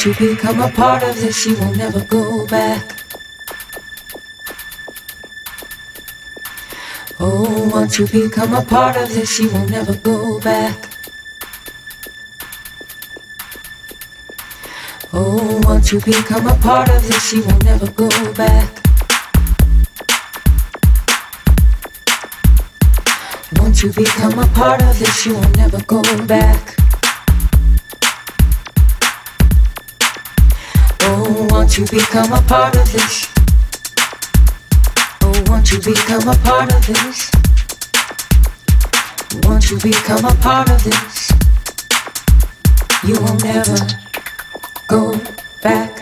to become a part of this, you will never go back. Oh, once you become a part of this, you will never go back. Oh, once you become a part of this, you will never go back. Oh, once Once you become a part of this, you will never go back. Once you become a part of this. Oh, once you become a part of this. Once you become a part of this, you will never go back.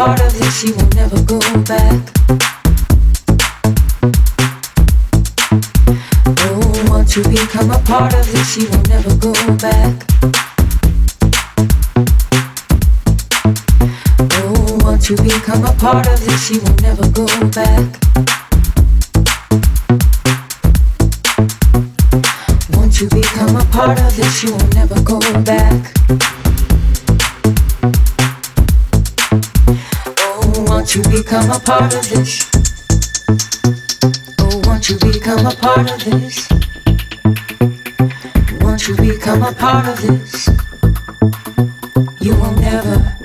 She will never go back. Oh, once you become a part of this, she will never go back. Once you become a part of this, you will never go back. Oh, once you become a part of this. Oh, once you become a part of this oh, to become a part of this. You will never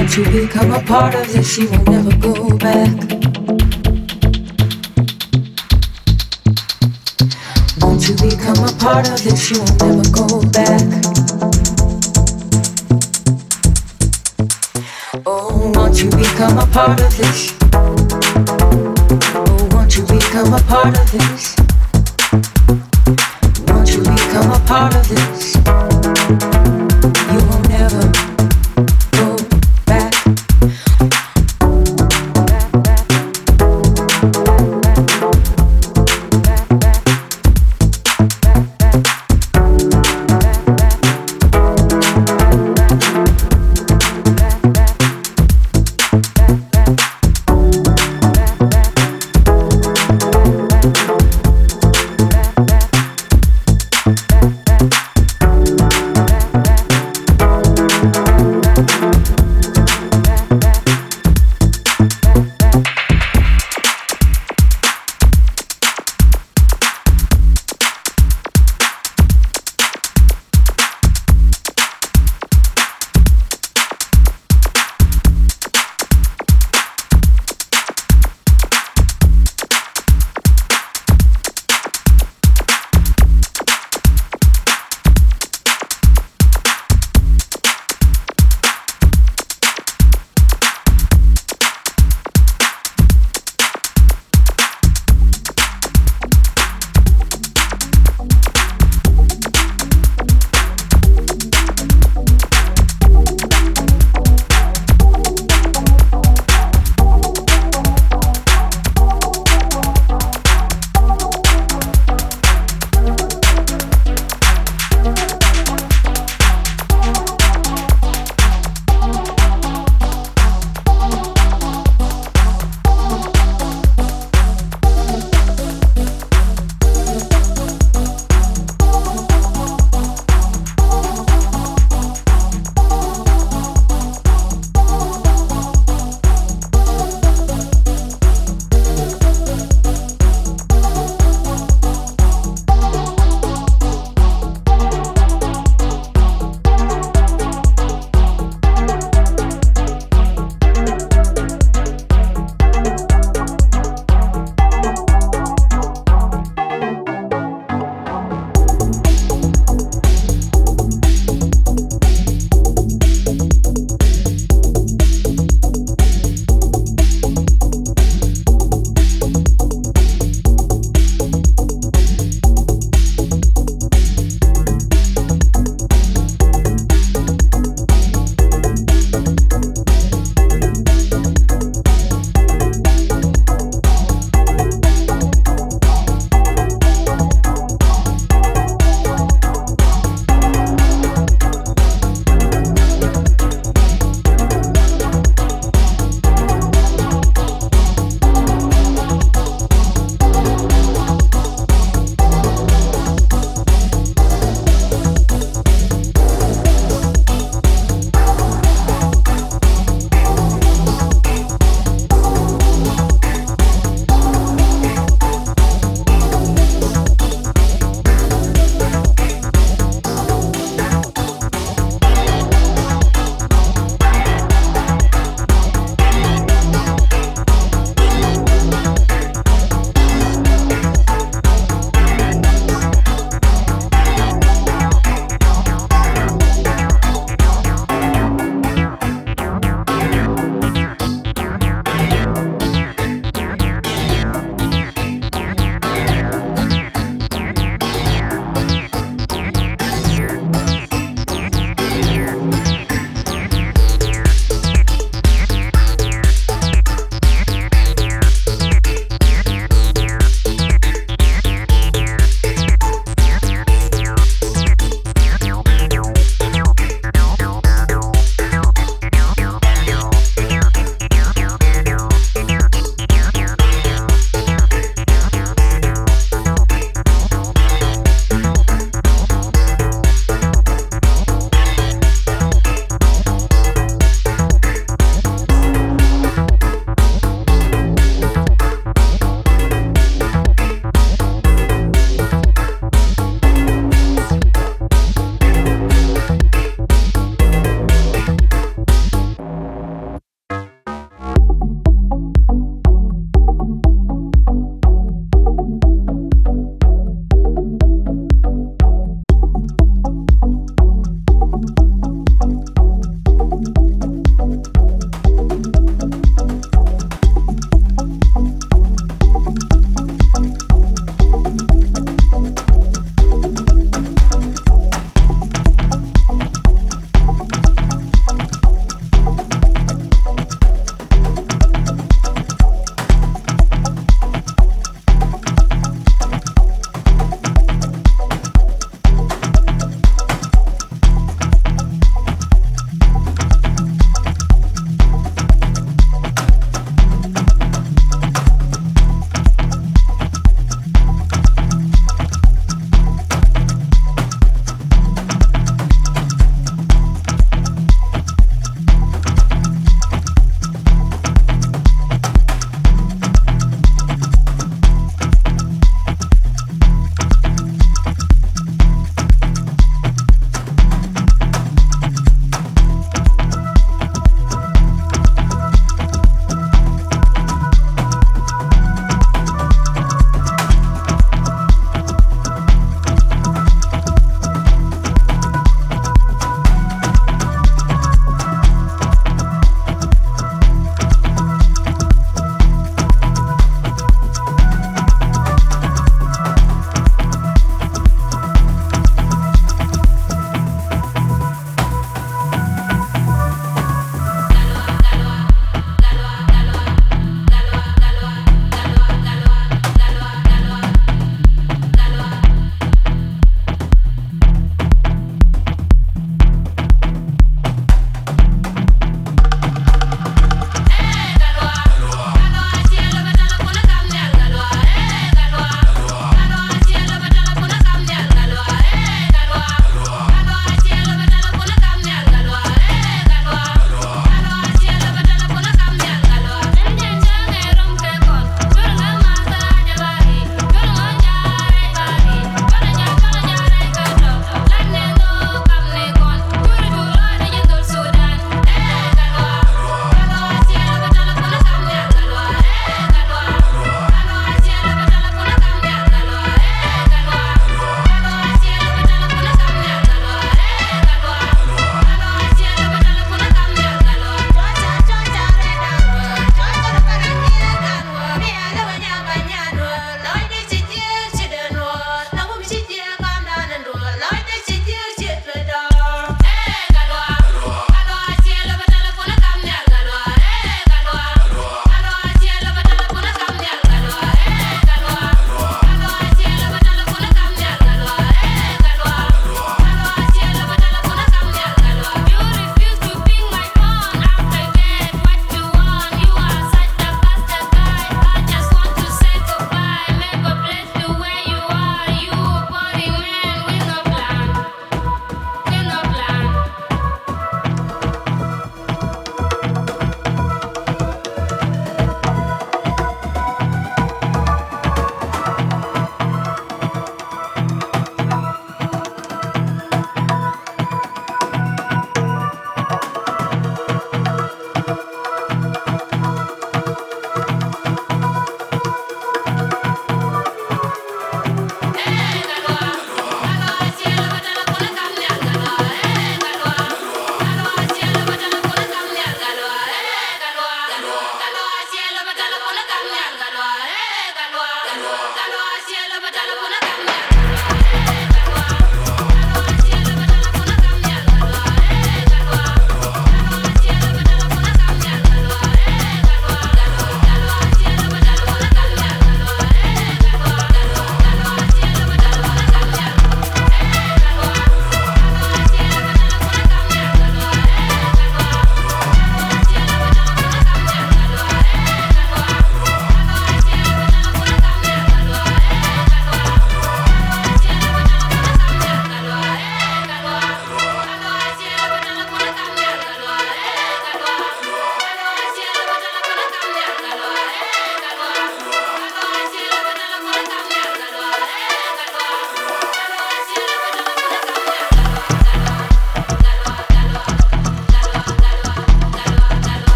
once you become a part of this, she will never go back. Once you become a part of this, she will never go back. Oh, won't you become a part of this? Oh, won't you become a part of this? Won't you become a part of this?